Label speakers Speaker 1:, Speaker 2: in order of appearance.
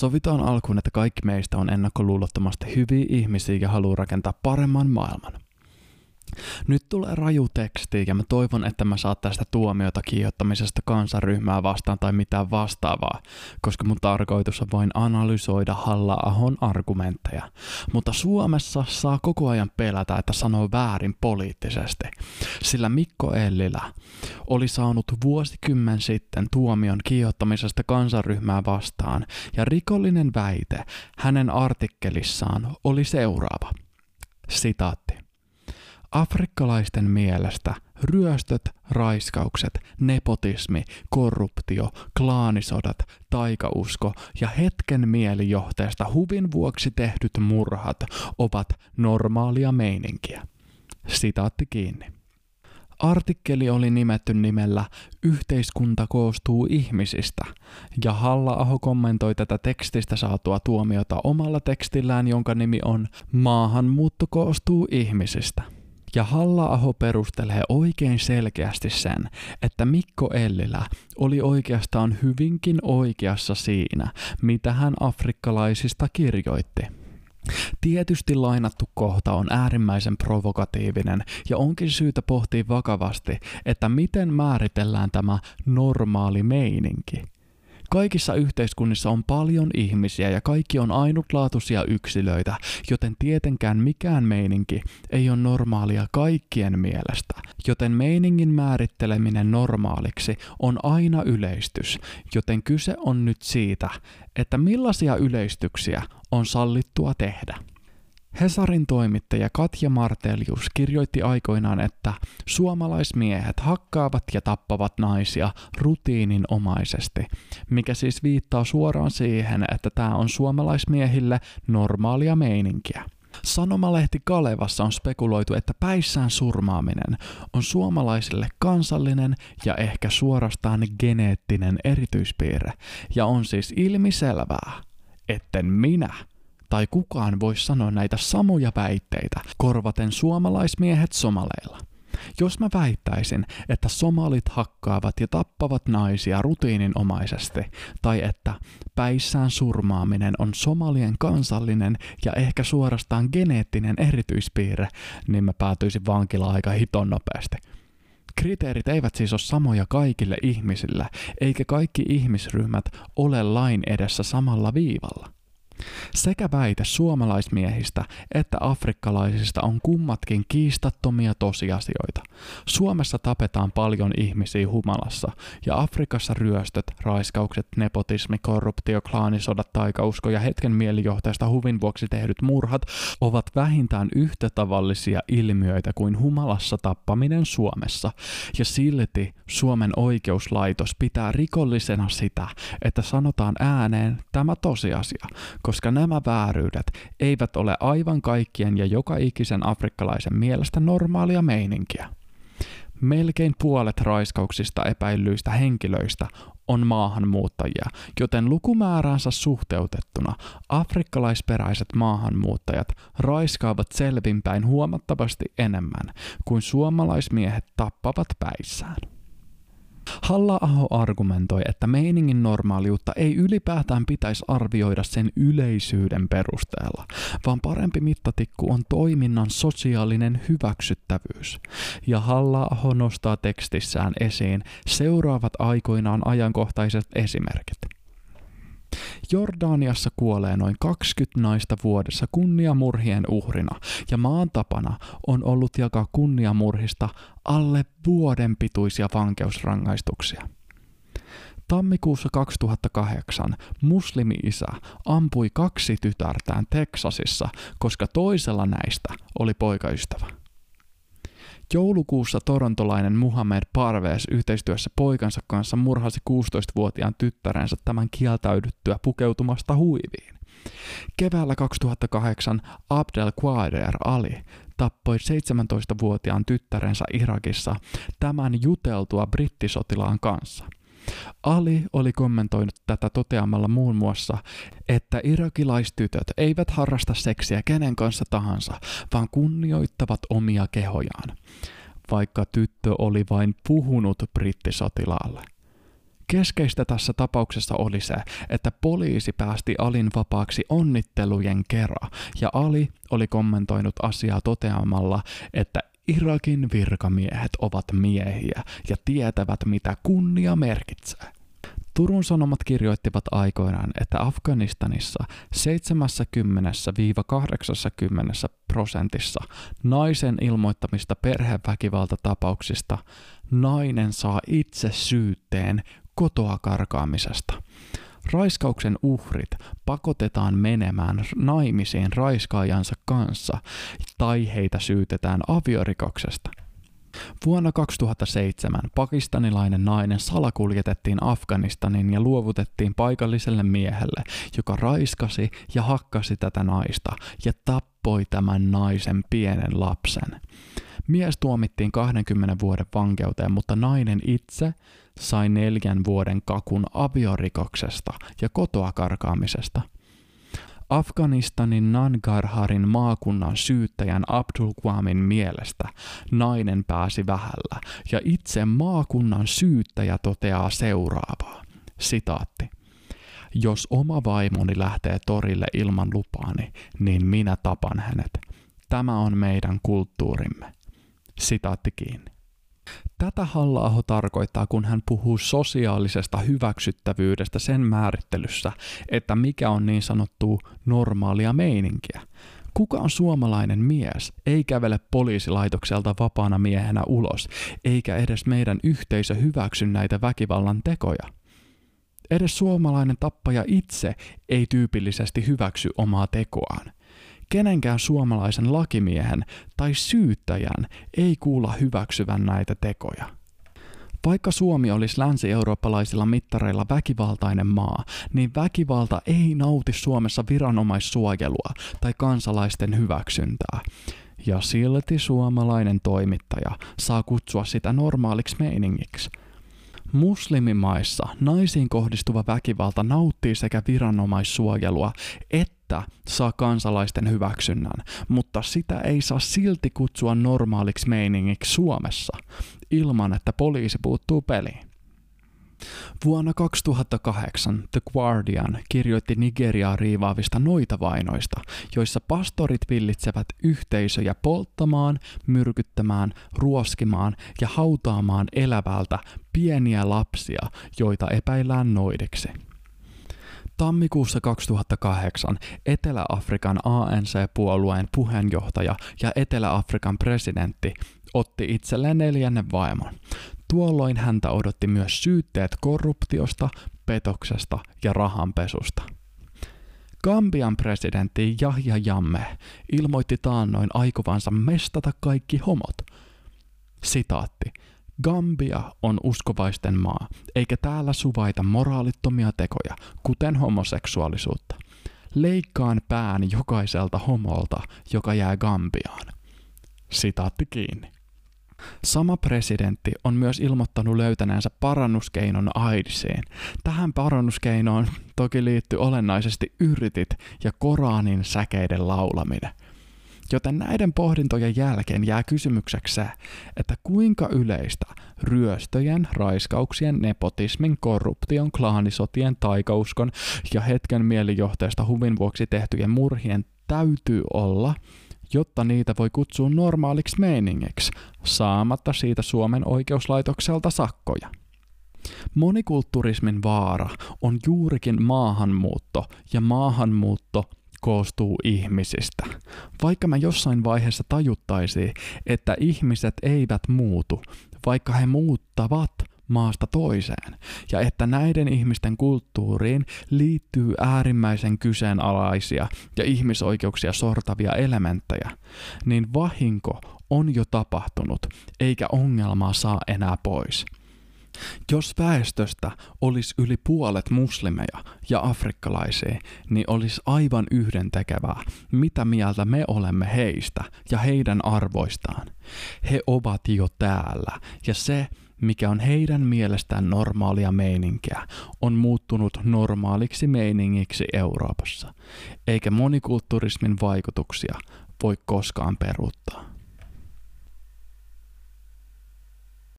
Speaker 1: Sovitaan alkuun, että kaikki meistä on ennakkoluulottomasti hyviä ihmisiä ja haluaa rakentaa paremman maailman. Nyt tulee raju teksti ja mä toivon, että mä saat tästä tuomiota kiihottamisesta kansanryhmää vastaan tai mitään vastaavaa, koska mun tarkoitus on vain analysoida Halla-ahon argumentteja. Mutta Suomessa saa koko ajan pelätä, että sanoo väärin poliittisesti, sillä Mikko Ellilä oli saanut vuosikymmen sitten tuomion kiihottamisesta kansanryhmää vastaan ja rikollinen väite hänen artikkelissaan oli seuraava. Sitaatti. Afrikkalaisten mielestä ryöstöt, raiskaukset, nepotismi, korruptio, klaanisodat, taikausko ja hetken mielijohteesta huvin vuoksi tehdyt murhat ovat normaalia meininkiä. Sitaatti kiinni. Artikkeli oli nimetty nimellä Yhteiskunta koostuu ihmisistä, ja Halla-aho kommentoi tätä tekstistä saatua tuomiota omalla tekstillään, jonka nimi on Maahanmuutto koostuu ihmisistä. Ja Halla-aho perustelee oikein selkeästi sen, että Mikko Ellilä oli oikeastaan hyvinkin oikeassa siinä, mitä hän afrikkalaisista kirjoitti. Tietysti lainattu kohta on äärimmäisen provokatiivinen ja onkin syytä pohtia vakavasti, että miten määritellään tämä normaali meininki. Kaikissa yhteiskunnissa on paljon ihmisiä ja kaikki on ainutlaatuisia yksilöitä, joten tietenkään mikään meininki ei ole normaalia kaikkien mielestä. Joten meiningin määritteleminen normaaliksi on aina yleistys, joten kyse on nyt siitä, että millaisia yleistyksiä on sallittua tehdä. Hesarin toimittaja Katja Martelius kirjoitti aikoinaan, että suomalaismiehet hakkaavat ja tappavat naisia rutiininomaisesti, mikä siis viittaa suoraan siihen, että tämä on suomalaismiehille normaalia meininkiä. Sanomalehti Kalevassa on spekuloitu, että päissään surmaaminen on suomalaisille kansallinen ja ehkä suorastaan geneettinen erityispiirre, ja on siis ilmiselvää, etten minä tai kukaan voi sanoa näitä samoja väitteitä korvaten suomalaismiehet somaleilla. Jos mä väittäisin, että somalit hakkaavat ja tappavat naisia rutiininomaisesti, tai että päissään surmaaminen on somalien kansallinen ja ehkä suorastaan geneettinen erityispiirre, niin mä päätyisin vankilaan aika hiton nopeasti. Kriteerit eivät siis ole samoja kaikille ihmisille, eikä kaikki ihmisryhmät ole lain edessä samalla viivalla. Sekä väite suomalaismiehistä että afrikkalaisista on kummatkin kiistattomia tosiasioita. Suomessa tapetaan paljon ihmisiä humalassa, ja Afrikassa ryöstöt, raiskaukset, nepotismi, korruptio, klaanisodat, taikausko ja hetken mielijohteesta huvin vuoksi tehdyt murhat ovat vähintään yhtä tavallisia ilmiöitä kuin humalassa tappaminen Suomessa, ja silti Suomen oikeuslaitos pitää rikollisena sitä, että sanotaan ääneen tämä tosiasia, koska nämä vääryydet eivät ole aivan kaikkien ja joka ikisen afrikkalaisen mielestä normaalia meininkiä. Melkein puolet raiskauksista epäillyistä henkilöistä on maahanmuuttajia, joten lukumääränsä suhteutettuna afrikkalaisperäiset maahanmuuttajat raiskaavat selvinpäin huomattavasti enemmän kuin suomalaismiehet tappavat päissään. Halla-aho argumentoi, että meiningin normaaliutta ei ylipäätään pitäisi arvioida sen yleisyyden perusteella, vaan parempi mittatikku on toiminnan sosiaalinen hyväksyttävyys. Ja Halla-aho nostaa tekstissään esiin seuraavat aikoinaan ajankohtaiset esimerkit. Jordaniassa kuolee noin 20 naista vuodessa kunniamurhien uhrina, ja maan tapana on ollut jakaa kunniamurhista alle vuoden pituisia vankeusrangaistuksia. Tammikuussa 2008 muslimi-isä ampui kaksi tytärtään Teksasissa, koska toisella näistä oli poikaystävä. Joulukuussa torontolainen Muhammed Parves yhteistyössä poikansa kanssa murhasi 16-vuotiaan tyttärensä tämän kieltäydyttyä pukeutumasta huiviin. Keväällä 2008 Abdel Qader Ali tappoi 17-vuotiaan tyttärensä Irakissa tämän juteltua brittisotilaan kanssa – Ali oli kommentoinut tätä toteamalla muun muassa, että irakilaistytöt eivät harrasta seksiä kenen kanssa tahansa, vaan kunnioittavat omia kehojaan, vaikka tyttö oli vain puhunut brittisotilaalle. Keskeistä tässä tapauksessa oli se, että poliisi päästi Alin vapaaksi onnittelujen kera, ja Ali oli kommentoinut asiaa toteamalla, että Irakin virkamiehet ovat miehiä ja tietävät mitä kunnia merkitsee. Turun Sanomat kirjoittivat aikoinaan, että Afganistanissa 70-80 prosentissa naisen ilmoittamista perheväkivaltatapauksista nainen saa itse syytteen kotoa karkaamisesta. Raiskauksen uhrit pakotetaan menemään naimisiin raiskaajansa kanssa tai heitä syytetään aviorikoksesta. Vuonna 2007 pakistanilainen nainen salakuljetettiin Afganistanin ja luovutettiin paikalliselle miehelle, joka raiskasi ja hakkasi tätä naista ja tappoi tämän naisen pienen lapsen. Mies tuomittiin 20 vuoden vankeuteen, mutta nainen itse sai neljän vuoden kakun aviorikoksesta ja kotoa karkaamisesta. Afganistanin Nangarharin maakunnan syyttäjän Abdul Qamin mielestä nainen pääsi vähällä ja itse maakunnan syyttäjä toteaa seuraavaa. Sitaatti. Jos oma vaimoni lähtee torille ilman lupaani, niin minä tapan hänet. Tämä on meidän kulttuurimme. Sitaatti kiinni. Tätä halla tarkoittaa, kun hän puhuu sosiaalisesta hyväksyttävyydestä sen määrittelyssä, että mikä on niin sanottu normaalia meininkiä. Kuka on suomalainen mies, ei kävele poliisilaitokselta vapaana miehenä ulos, eikä edes meidän yhteisö hyväksy näitä väkivallan tekoja. Edes suomalainen tappaja itse ei tyypillisesti hyväksy omaa tekoaan kenenkään suomalaisen lakimiehen tai syyttäjän ei kuulla hyväksyvän näitä tekoja. Vaikka Suomi olisi länsi-eurooppalaisilla mittareilla väkivaltainen maa, niin väkivalta ei nauti Suomessa viranomaissuojelua tai kansalaisten hyväksyntää. Ja silti suomalainen toimittaja saa kutsua sitä normaaliksi meiningiksi. Muslimimaissa naisiin kohdistuva väkivalta nauttii sekä viranomaissuojelua että että saa kansalaisten hyväksynnän, mutta sitä ei saa silti kutsua normaaliksi meiningiksi Suomessa, ilman että poliisi puuttuu peliin. Vuonna 2008 The Guardian kirjoitti Nigeriaa riivaavista noitavainoista, joissa pastorit villitsevät yhteisöjä polttamaan, myrkyttämään, ruoskimaan ja hautaamaan elävältä pieniä lapsia, joita epäillään noidiksi. Tammikuussa 2008 Etelä-Afrikan ANC-puolueen puheenjohtaja ja Etelä-Afrikan presidentti otti itselleen neljännen vaimon. Tuolloin häntä odotti myös syytteet korruptiosta, petoksesta ja rahanpesusta. Gambian presidentti Jahja Jamme ilmoitti taannoin aikovansa mestata kaikki homot. Sitaatti. Gambia on uskovaisten maa, eikä täällä suvaita moraalittomia tekoja, kuten homoseksuaalisuutta. Leikkaan pään jokaiselta homolta, joka jää Gambiaan. Sitaatti kiinni. Sama presidentti on myös ilmoittanut löytäneensä parannuskeinon AIDSiin. Tähän parannuskeinoon toki liittyy olennaisesti yritit ja Koranin säkeiden laulaminen. Joten näiden pohdintojen jälkeen jää kysymykseksi se, että kuinka yleistä ryöstöjen, raiskauksien, nepotismin, korruption, klaanisotien, taikauskon ja hetken mielijohteesta huvin vuoksi tehtyjen murhien täytyy olla, jotta niitä voi kutsua normaaliksi meiningiksi, saamatta siitä Suomen oikeuslaitokselta sakkoja. Monikulturismin vaara on juurikin maahanmuutto ja maahanmuutto koostuu ihmisistä. Vaikka mä jossain vaiheessa tajuttaisiin, että ihmiset eivät muutu, vaikka he muuttavat maasta toiseen, ja että näiden ihmisten kulttuuriin liittyy äärimmäisen kyseenalaisia ja ihmisoikeuksia sortavia elementtejä, niin vahinko on jo tapahtunut, eikä ongelmaa saa enää pois. Jos väestöstä olisi yli puolet muslimeja ja afrikkalaisia, niin olisi aivan yhdentekevää, mitä mieltä me olemme heistä ja heidän arvoistaan. He ovat jo täällä, ja se, mikä on heidän mielestään normaalia meininkiä, on muuttunut normaaliksi meiningiksi Euroopassa, eikä monikulturismin vaikutuksia voi koskaan peruuttaa.